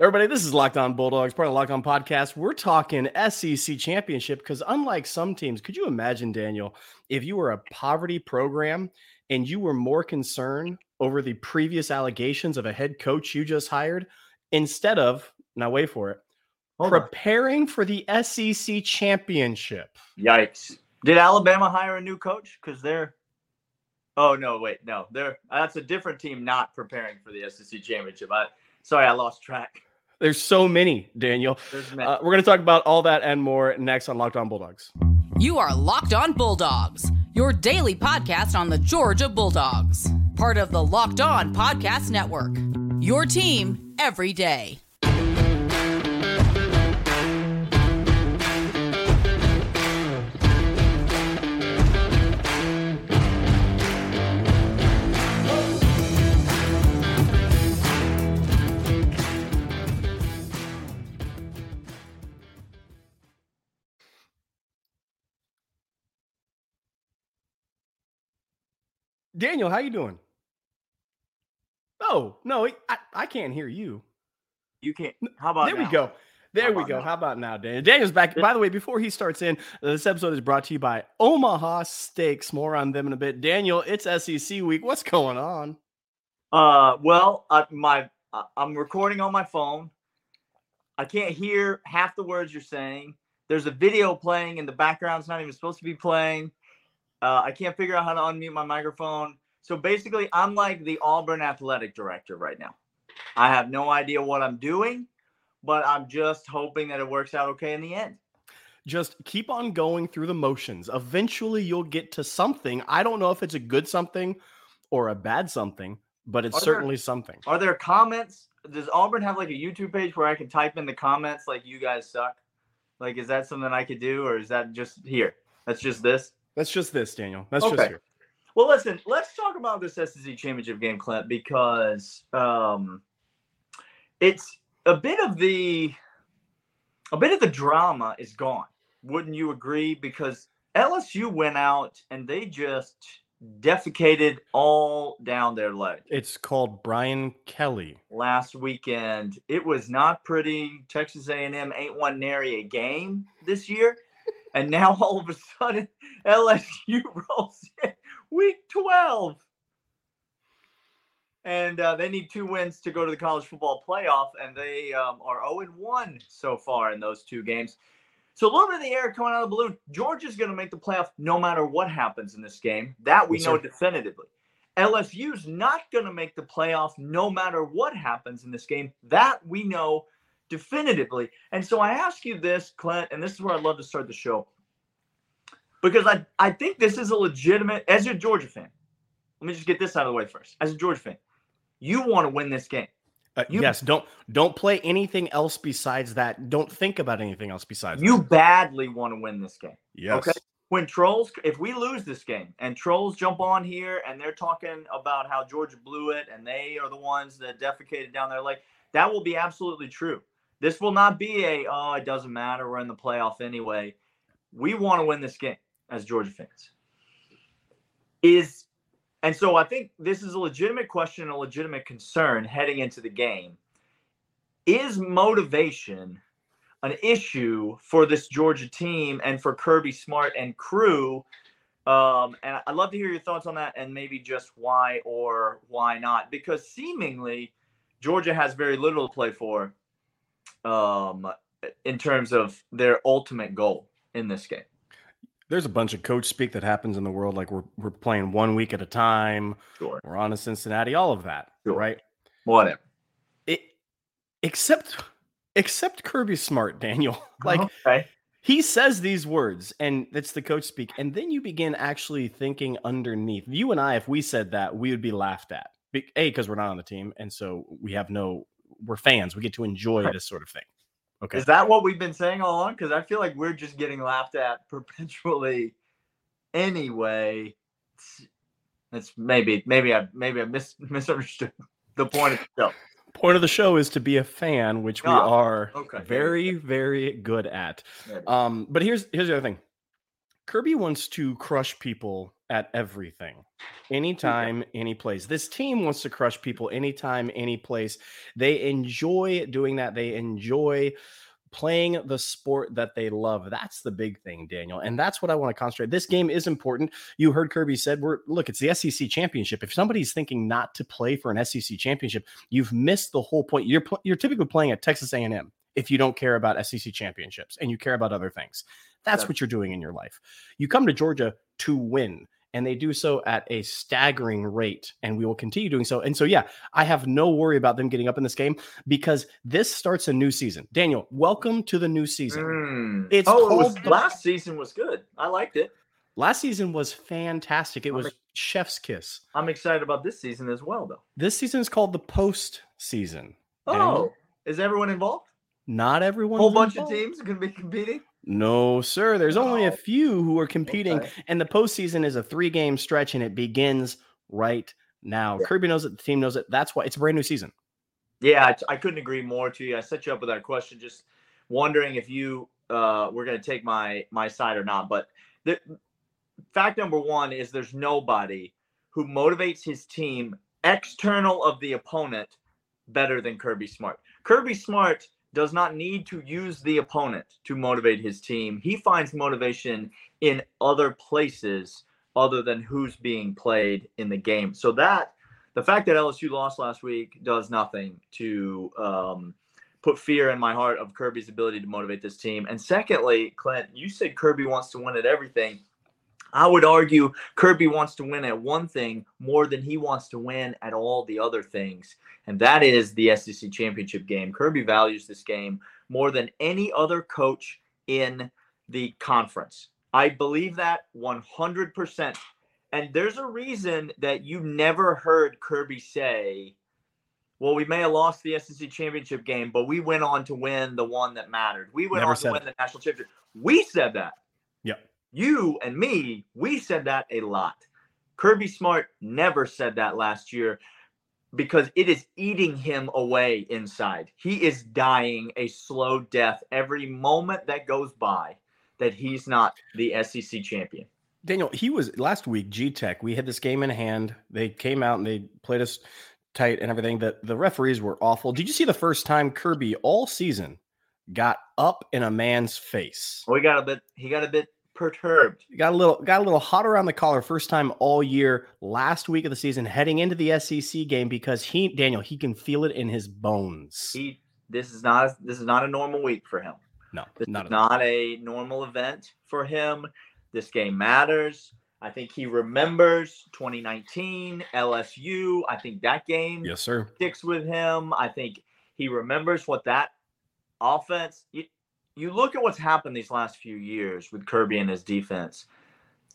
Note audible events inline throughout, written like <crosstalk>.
Everybody, this is Locked On Bulldogs, part of the Locked On podcast. We're talking SEC championship because, unlike some teams, could you imagine, Daniel, if you were a poverty program and you were more concerned over the previous allegations of a head coach you just hired instead of, now wait for it, Hold preparing on. for the SEC championship? Yikes. Did Alabama hire a new coach? Because they're, oh, no, wait, no, they're, that's a different team not preparing for the SEC championship. I, Sorry, I lost track. There's so many, Daniel. Uh, we're going to talk about all that and more next on Locked On Bulldogs. You are Locked On Bulldogs, your daily podcast on the Georgia Bulldogs, part of the Locked On Podcast Network. Your team every day. Daniel, how you doing? Oh no, I, I can't hear you. You can't. How about there? Now? We go. There we go. Now? How about now, Daniel? Daniel's back. By the way, before he starts in, this episode is brought to you by Omaha Steaks. More on them in a bit. Daniel, it's SEC week. What's going on? Uh, well, uh, my uh, I'm recording on my phone. I can't hear half the words you're saying. There's a video playing in the background. It's not even supposed to be playing. Uh, I can't figure out how to unmute my microphone. So basically, I'm like the Auburn athletic director right now. I have no idea what I'm doing, but I'm just hoping that it works out okay in the end. Just keep on going through the motions. Eventually, you'll get to something. I don't know if it's a good something or a bad something, but it's are certainly there, something. Are there comments? Does Auburn have like a YouTube page where I can type in the comments like "you guys suck"? Like, is that something I could do, or is that just here? That's just this. That's just this, Daniel. That's okay. just here. Well, listen, let's talk about this SEC championship game, Clint, because um, it's a bit of the a bit of the drama is gone. Wouldn't you agree? Because LSU went out and they just defecated all down their leg. It's called Brian Kelly. Last weekend, it was not pretty. Texas A&M ain't won nary a game this year, and now <laughs> all of a sudden LSU <laughs> rolls in week 12. And uh, they need two wins to go to the college football playoff, and they um, are 0 1 so far in those two games. So a little bit of the air coming out of the balloon. Georgia's going to make the playoff no matter what happens in this game. That we yes, know sir. definitively. LSU's not going to make the playoff no matter what happens in this game. That we know definitively. And so I ask you this, Clint, and this is where I'd love to start the show because I, I think this is a legitimate, as a Georgia fan, let me just get this out of the way first. As a Georgia fan, you want to win this game. Uh, you, yes, don't don't play anything else besides that. Don't think about anything else besides. You that. badly want to win this game. Yes. Okay. When trolls, if we lose this game and trolls jump on here and they're talking about how Georgia blew it and they are the ones that defecated down there, like that will be absolutely true. This will not be a oh it doesn't matter we're in the playoff anyway. We want to win this game as Georgia fans. Is and so I think this is a legitimate question, a legitimate concern heading into the game. Is motivation an issue for this Georgia team and for Kirby Smart and crew? Um, and I'd love to hear your thoughts on that and maybe just why or why not. Because seemingly Georgia has very little to play for um, in terms of their ultimate goal in this game there's a bunch of coach speak that happens in the world. Like we're we're playing one week at a time. Sure. We're on to Cincinnati. All of that. Sure. Right. Whatever. It except except Kirby Smart, Daniel. <laughs> Like okay. he says these words, and it's the coach speak, and then you begin actually thinking underneath. You and I, if we said that, we would be laughed at. A because we're not on the team, and so we have no. We're fans. We get to enjoy this sort of thing. Okay. Is that what we've been saying all along? Because I feel like we're just getting laughed at <laughs> perpetually. Anyway, it's maybe maybe I maybe I mis- misunderstood <laughs> the point of the show. Point of the show is to be a fan, which we oh, are okay. very very good at. Um, but here's here's the other thing. Kirby wants to crush people at everything. Anytime, any place. This team wants to crush people anytime, any place. They enjoy doing that. They enjoy playing the sport that they love. That's the big thing, Daniel. And that's what I want to concentrate. This game is important. You heard Kirby said, we're look, it's the SEC championship. If somebody's thinking not to play for an SEC championship, you've missed the whole point. You're you're typically playing at Texas A&M if you don't care about SEC championships and you care about other things. That's yeah. what you're doing in your life. You come to Georgia to win and they do so at a staggering rate and we will continue doing so. And so yeah i have no worry about them getting up in this game because this starts a new season. Daniel welcome to the new season. Mm. it's oh it was, last season was good. I liked it. Last season was fantastic. It was chef's kiss. I'm excited about this season as well though. This season is called the post season oh is everyone involved? Not everyone. Whole bunch involved. of teams are going to be competing. No, sir. There's only a few who are competing, okay. and the postseason is a three game stretch, and it begins right now. Yeah. Kirby knows it. The team knows it. That's why it's a brand new season. Yeah, I, I couldn't agree more to you. I set you up with that question, just wondering if you uh, were going to take my my side or not. But the fact number one is there's nobody who motivates his team external of the opponent better than Kirby Smart. Kirby Smart does not need to use the opponent to motivate his team. He finds motivation in other places other than who's being played in the game. So that the fact that LSU lost last week does nothing to um, put fear in my heart of Kirby's ability to motivate this team. And secondly, Clint, you said Kirby wants to win at everything. I would argue Kirby wants to win at one thing more than he wants to win at all the other things, and that is the SEC championship game. Kirby values this game more than any other coach in the conference. I believe that 100%. And there's a reason that you never heard Kirby say, well, we may have lost the SEC championship game, but we went on to win the one that mattered. We went never on to win the national championship. We said that. Yep. You and me, we said that a lot. Kirby Smart never said that last year because it is eating him away inside. He is dying a slow death every moment that goes by that he's not the SEC champion. Daniel, he was last week, G Tech. We had this game in hand. They came out and they played us tight and everything. That the referees were awful. Did you see the first time Kirby all season got up in a man's face? Well, he got a bit. He got a bit perturbed. Got a little got a little hot around the collar first time all year last week of the season heading into the SEC game because he Daniel he can feel it in his bones. He this is not this is not a normal week for him. No, this not is not a normal event for him. This game matters. I think he remembers 2019 LSU. I think that game yes sir sticks with him. I think he remembers what that offense you look at what's happened these last few years with Kirby and his defense.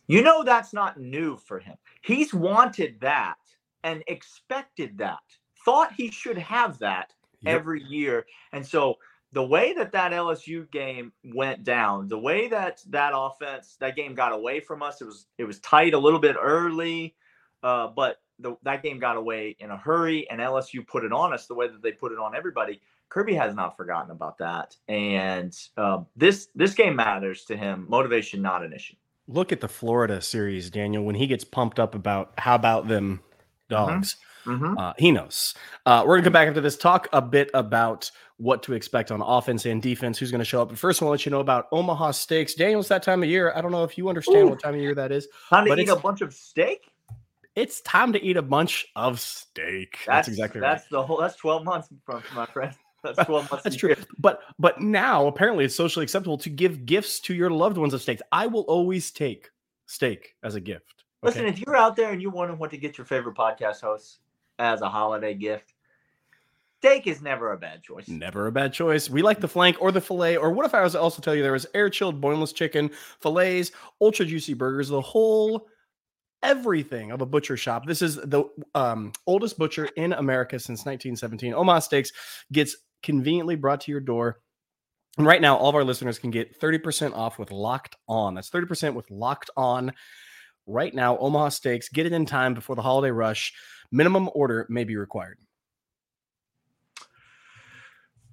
You know that's not new for him. He's wanted that and expected that. Thought he should have that yep. every year. And so the way that that LSU game went down, the way that that offense, that game got away from us, it was it was tight a little bit early, uh, but the, that game got away in a hurry, and LSU put it on us the way that they put it on everybody. Kirby has not forgotten about that, and uh, this this game matters to him. Motivation not an issue. Look at the Florida series, Daniel. When he gets pumped up about how about them dogs, mm-hmm. Mm-hmm. Uh, he knows. Uh, we're gonna come back after this, talk a bit about what to expect on offense and defense. Who's going to show up? But first, I want to let you know about Omaha Steaks. Daniel, it's that time of year. I don't know if you understand Ooh. what time of year that is. Time to eat a bunch of steak. It's time to eat a bunch of steak. That's, that's exactly that's right. the whole. That's twelve months from my friend. <laughs> That's 12 months. That's true. But but now apparently it's socially acceptable to give gifts to your loved ones of steaks. I will always take steak as a gift. Okay? Listen, if you're out there and you're wondering what to get your favorite podcast hosts as a holiday gift, steak is never a bad choice. Never a bad choice. We like the flank or the fillet. Or what if I was to also tell you there was air chilled boneless chicken, fillets, ultra juicy burgers, the whole everything of a butcher shop. This is the um, oldest butcher in America since 1917. Omaha Steaks gets conveniently brought to your door. And right now, all of our listeners can get 30% off with Locked On. That's 30% with Locked On. Right now, Omaha Steaks, get it in time before the holiday rush. Minimum order may be required.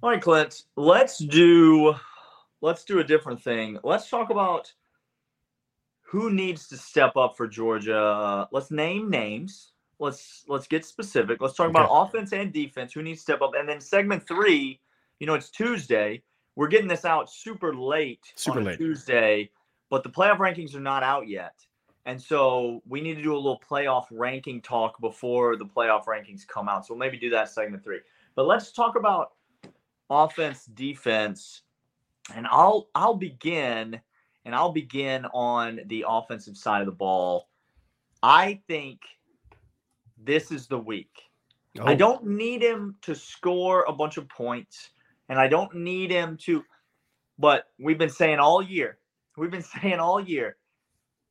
All right, Clint, let's do let's do a different thing. Let's talk about who needs to step up for Georgia? Uh, let's name names. Let's let's get specific. Let's talk about offense and defense. Who needs to step up? And then segment three, you know, it's Tuesday. We're getting this out super late super on late. Tuesday, but the playoff rankings are not out yet. And so we need to do a little playoff ranking talk before the playoff rankings come out. So we'll maybe do that segment three. But let's talk about offense, defense, and I'll I'll begin and I'll begin on the offensive side of the ball. I think this is the week. I Oh, don't need him to score a bunch of points, and I don't need him to. But we've been saying all year, we've been <laughs> saying all year,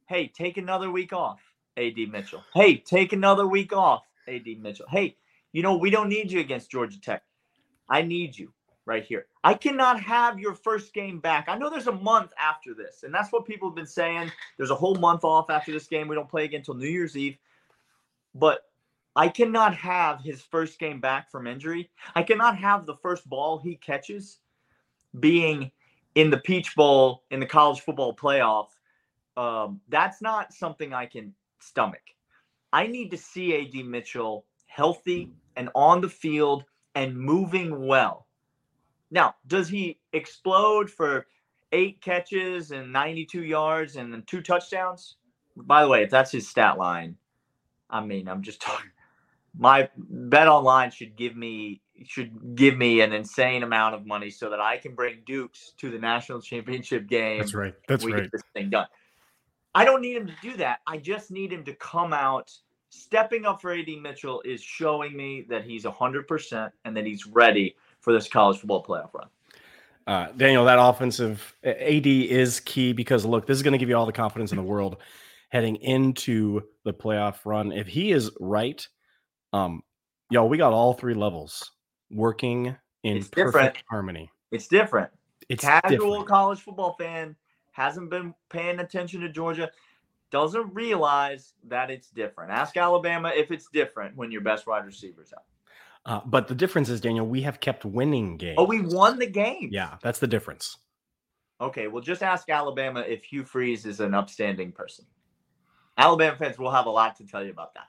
hey, take another week off, AD Mitchell. Hey, take another week off, AD Mitchell. Hey, you know, we don't need you against Georgia Tech. I need you right here. I cannot have your first game back. I know there's a month after this, and that's what people have been saying. There's a whole month off after this game. We don't play again until New Year's Eve. But I cannot have his first game back from injury. I cannot have the first ball he catches being in the Peach Bowl in the college football playoff. Um, that's not something I can stomach. I need to see AD Mitchell healthy and on the field and moving well. Now, does he explode for eight catches and 92 yards and then two touchdowns? By the way, if that's his stat line, I mean, I'm just <laughs> talking. My bet online should give me should give me an insane amount of money so that I can bring Dukes to the national championship game. that's right. That's we right. get this thing done. I don't need him to do that. I just need him to come out. Stepping up for AD Mitchell is showing me that he's 100% and that he's ready for this college football playoff run. Uh, Daniel, that offensive AD is key because look, this is going to give you all the confidence in the world heading into the playoff run. If he is right, um, yo, we got all three levels working in It's perfect different. harmony. It's different. It's Casual different. college football fan hasn't been paying attention to Georgia, doesn't realize that it's different. Ask Alabama if it's different when your best wide receiver's out. Uh, but the difference is, Daniel, we have kept winning games. Oh, we won the game. Yeah, that's the difference. Okay, well, just ask Alabama if Hugh Freeze is an upstanding person. Alabama fans will have a lot to tell you about that.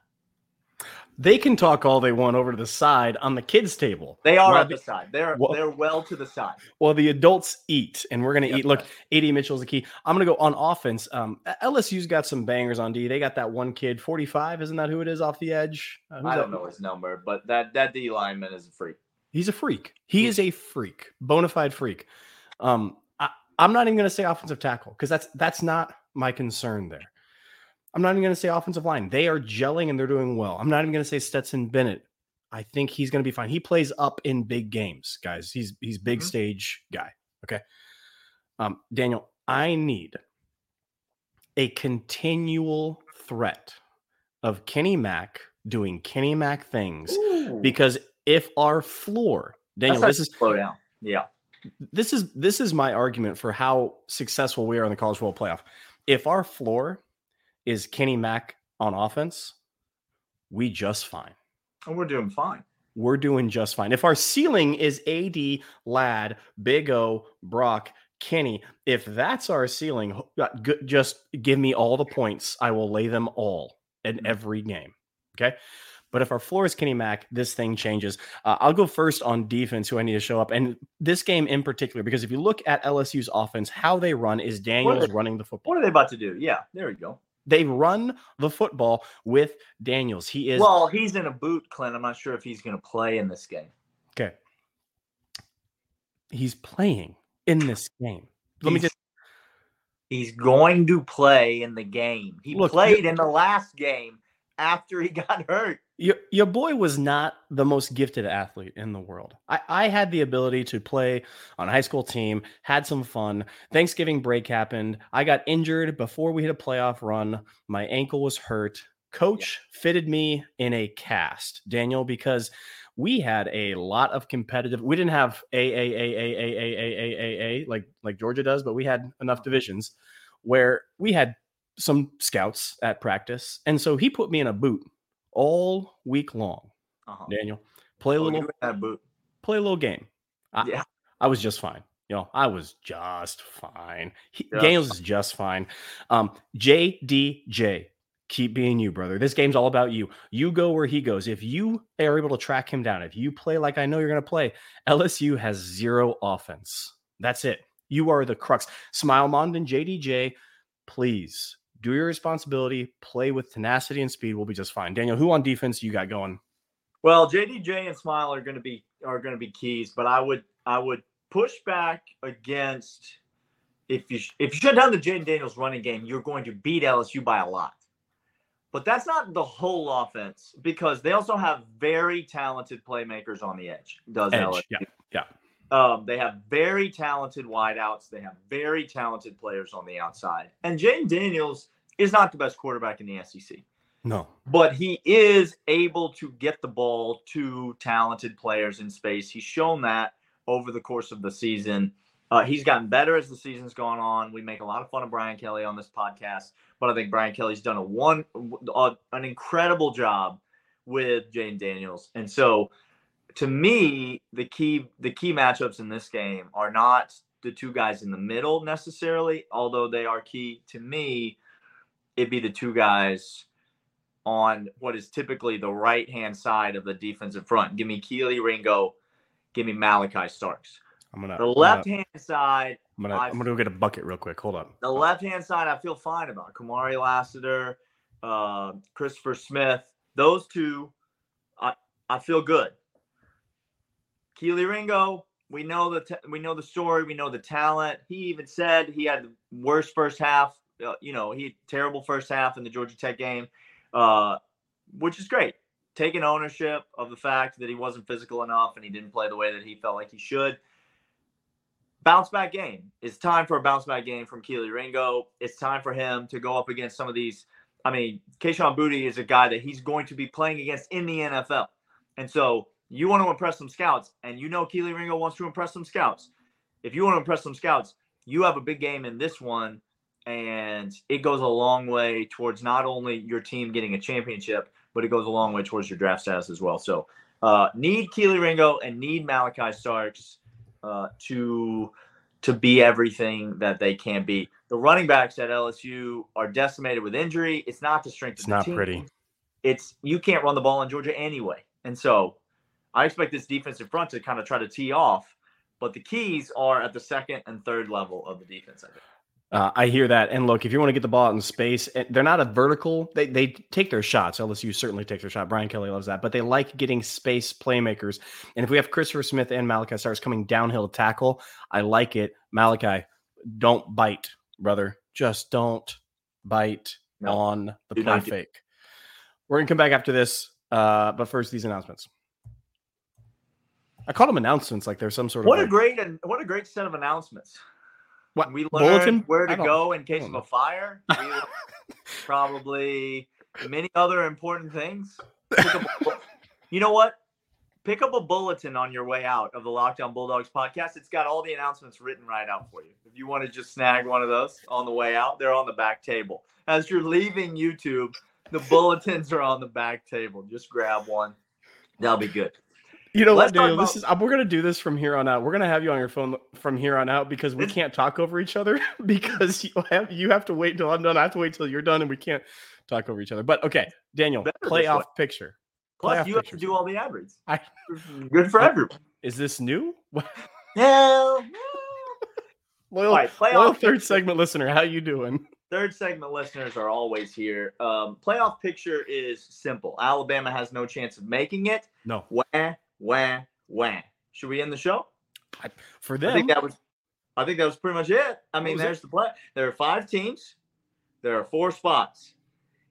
They can talk all they want over to the side on the kids' table. They are While at the side. They're well- they're well to the side. Well, the adults eat, and we're going to Yep. eat. Look, AD Mitchell's the key. I'm going to go on offense. Um, LSU's got some bangers on D. They got that one kid, 45. Isn't that who it is off the edge? Uh, I don't know his number, but that that D lineman is a freak. He's a freak. He Yeah. is a freak, bona fide freak. Um, I, I'm not even going to say offensive tackle because that's that's not my concern there. I'm not even going to say offensive line. They are gelling and they're doing well. I'm not even going to say Stetson Bennett. I think he's going to be fine. He plays up in big games, guys. He's he's big Mhm. stage guy. Okay. Um, Daniel, I need a continual threat of Kenny Mack doing Kenny Mack things Ooh. because if our floor, Daniel, this is slow down. Yeah. this is this is my argument for how successful we are in the college world playoff. If our floor is Kenny Mack on offense, we just fine. And we're doing fine. We're doing just fine. If our ceiling is AD, Ladd, Big O, Brock, Kenny, if that's our ceiling, uh, just give me all the points. I will lay them all in Mhm. every game. Okay. But if our floor is Kenny Mack, this thing changes. Uh, I'll go first on defense, who I need to show up. And this game in particular, because if you look at LSU's offense, how they run is Daniels they- running the football. What are they about to do? Yeah, there we go. They run the football with Daniels. He is well, he's in a boot, Clint. I'm not sure if he's going to play in this game. Okay. He's playing in this game. Let me just He's going to play in the game. He Look, played in the last game after he got hurt. your, your boy was not the most gifted athlete in the world. I, I had the ability to play on a high school team, had some fun. Thanksgiving break happened. I got injured before we hit a playoff run. My ankle was hurt. Coach fitted me in a cast, Daniel, because we had a lot of competitive. We didn't have a a a a a a a a a like like Georgia does, but we had enough divisions where we had some scouts at practice, and so he put me in a boot all week long. Uh-huh. Daniel, play a Oh, little boot. play a little game. I, Yeah. I was just fine. You know, I was just fine. He, Yeah. Daniels is just fine. Um, JDJ, keep being you, brother. This game's all about you. You go where he goes. If you are able to track him down, if you play like I know you're going to play, LSU has zero offense. That's it. You are the crux. Smael Mondon and JDJ, please do your responsibility. Play with tenacity and speed. We'll be just fine. Daniel, who on defense you got going? Well, JDJ and Smael are going to be are going to be keys, but I would I would push back against if you if you shut down the Jayden Daniels running game, you're going to beat LSU by a lot. But that's not the whole offense because they also have very talented playmakers on the edge. Does Edge, LSU? yeah, yeah. Um, they have very talented wideouts. They have very talented players on the outside. And Jayden Daniels is not the best quarterback in the SEC No. but he is able to get the ball to talented players in space. He's shown that over the course of the season. Uh, he's gotten better as the season's gone on. We make a lot of fun of Brian Kelly on this podcast, but I think Brian Kelly's done a one uh, an incredible job with Jayden Daniels. And so, to me, the key the key matchups in this game are not the two guys in the middle necessarily, although they are key to me. It'd be the two guys on what is typically the right hand side of the defensive front. Give me Kelee Ringo, give me Malaki Starks. I'm gonna The left hand side, I'm gonna I'm gonna go get a bucket real quick. Hold on. the left hand side, I feel fine about. Kamari Lassiter, uh, Christopher Smith, those two, I I feel good. Kelee Ringo, we know the t- we know the story, we know the talent. He even said he had the worst first half. Uh, you know, he had terrible first half in the Georgia Tech game, uh, which is great. Taking ownership of the fact that he wasn't physical enough and he didn't play the way that he felt like he should bounce back game. It's time for a bounce back game from Kelee Ringo. It's time for him to go up against some of these. I mean, Kayshon Boutte is a guy that he's going to be playing against in the NFL. And so you want to impress some scouts, and you know Kelee Ringo wants to impress some scouts. If you want to impress some scouts, you have a big game in this one, and it goes a long way towards not only your team getting a championship, but it goes a long way towards your draft status as well. So uh, need Kelee Ringo and need Malaki Starks uh, to to be everything that they can be. The running backs at LSU are decimated with injury. It's not the strength It's of the not team. pretty. It's you can't run the ball in Georgia anyway, and so I expect this defensive front to kind of try to tee off. But the keys are at the second and third level of the defense. I think. Uh, I hear that. And look, if you want to get the ball out in space, eh, they're not a vertical. They they take their shots. LSU certainly takes their shot. Brian Kelly loves that. But they like getting space playmakers. And if we have Christopher Smith and Malaki Starks coming downhill to tackle, I like it. Malaki, don't bite, brother. Just don't bite No, on the play fake. We're gonna come back after this. Uh, but first, these announcements. I call them announcements like there's some sort What of a like- great and what a great set of announcements. What, we learned bulletin? where to go in case of a fire. <laughs> Probably many other important things. Pick up a bu- <laughs> you know what? Pick up a bulletin on your way out of the Locked On Bulldogs podcast. It's got all the announcements written right out for you. If you want to just snag one of those on the way out, they're on the back table. As you're leaving YouTube, the bulletins are on the back table. Just grab one. That'll be good. You know Let's what, talk Daniel? This is about- we're gonna do this from here on out. We're gonna have you on your phone from here on out because we can't talk over each other <laughs> because you have you have to wait until I'm done. I have to wait till you're done, and we can't talk over each other. But okay, Daniel, Better this playoff picture. Plus, Playoff you have pictures. to do all the ad reads. I- Good for Oh, everyone. Is this new? <laughs> No. loyal, All right, playoff loyal third picture. segment listener, how you doing? Third segment listeners are always here. Um, playoff picture is simple. Alabama has no chance of making it. No, Wah, wah, wah. Should we end the show? for them, I think that was. I think that was pretty much it. I mean, was it. there's the play. There are five teams. There are four spots.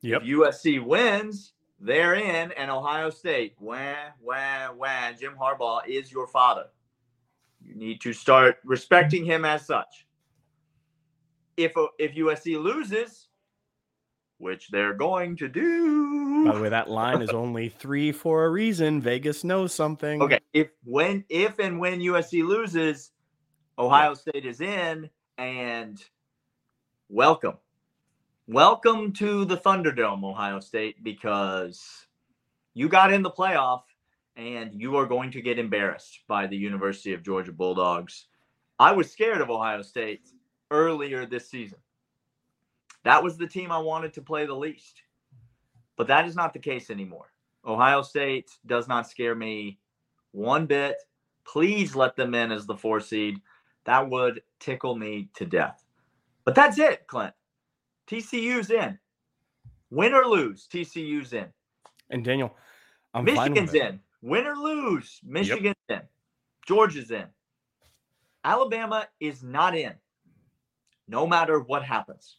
Yep. If USC wins, they're in, and Ohio State. Wah, wah, wah. Jim Harbaugh is your father. You need to start respecting him as such. If if USC loses, which they're going to do. By the way, that line is only three for a reason. Vegas knows something. Okay, if when if and when USC loses, Ohio State is in, and welcome, welcome to the Thunderdome, Ohio State, because you got in the playoff, and you are going to get embarrassed by the University of Georgia Bulldogs, I was scared of Ohio State earlier this season. That was the team I wanted to play the least. But that is not the case anymore. Ohio State does not scare me one bit. Please let them in as the four seed. That would tickle me to death. But that's it, Clint. TCU's in. Win or lose, TCU's in. And Daniel, I'm Michigan's in. Win or lose, Michigan's yep. in. Georgia's in. Alabama is not in, no matter what happens.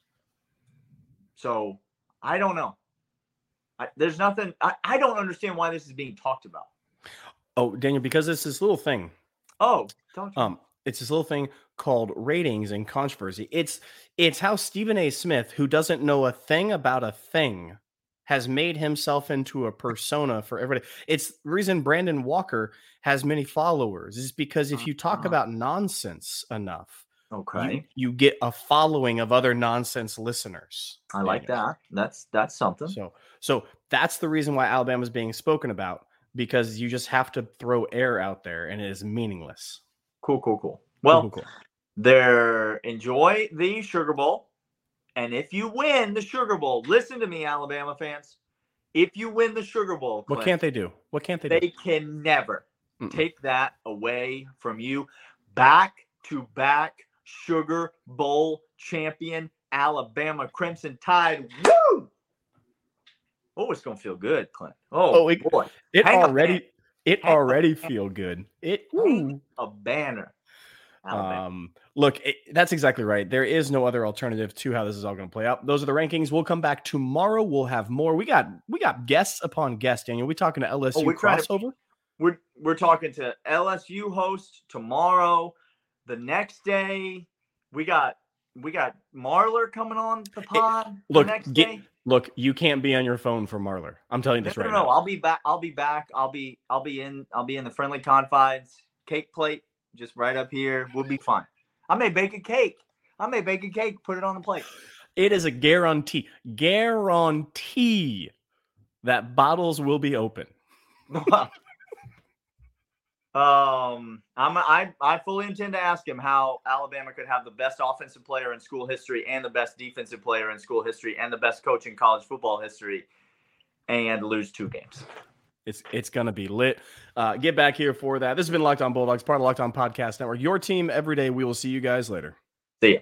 So I don't know. I, there's nothing. I, I don't understand why this is being talked about. Oh, Daniel, because it's this little thing. Oh, um, it's this little thing called ratings and controversy. It's it's how Stephen A. Smith, who doesn't know a thing about a thing, has made himself into a persona for everybody. It's the reason Brandon Walker has many followers is because if you talk uh-huh. about nonsense enough, okay, you, you, get a following of other nonsense listeners. I like that. That's that's something. So so that's the reason why Alabama is being spoken about because you just have to throw air out there and it is meaningless. Cool, cool, cool. Well, cool, cool, cool. there enjoy the Sugar Bowl. And if you win the Sugar Bowl, listen to me, Alabama fans. If you win the Sugar Bowl, Clint, what can't they do? What can't they, they do? They can never Mm-mm. take that away from you. Back to back Sugar Bowl champion, Alabama Crimson Tide. Woo! Oh, it's gonna feel good, Clint. Oh, oh it, boy, it Hang already it Hang already feel good. It a banner. Um, look, it, that's exactly right. There is no other alternative to how this is all going to play out. Those are the rankings. We'll come back tomorrow. We'll have more. We got we got guests upon guests. Daniel, we talking to LSU oh, we're crossover. To, we're we're talking to LSU host tomorrow. The next day, we got we got Marlar coming on the pod. It, look, the get, look, you can't be on your phone for Marlar. I'm telling you this no, right no, no, now. I'll be back. I'll be back. I'll be I'll be in I'll be in the friendly confines. Cake plate just right up here. We'll be fine. I may bake a cake. I may bake a cake, put it on the plate. It is a guarantee. Guarantee that bottles will be open. <laughs> Um, I'm I I fully intend to ask him how Alabama could have the best offensive player in school history and the best defensive player in school history and the best coach in college football history, and lose two games. It's it's gonna be lit. Uh, get back here for that. This has been Locked On Bulldogs, part of Locked On Podcast Network. Your team every day. We will see you guys later. See ya.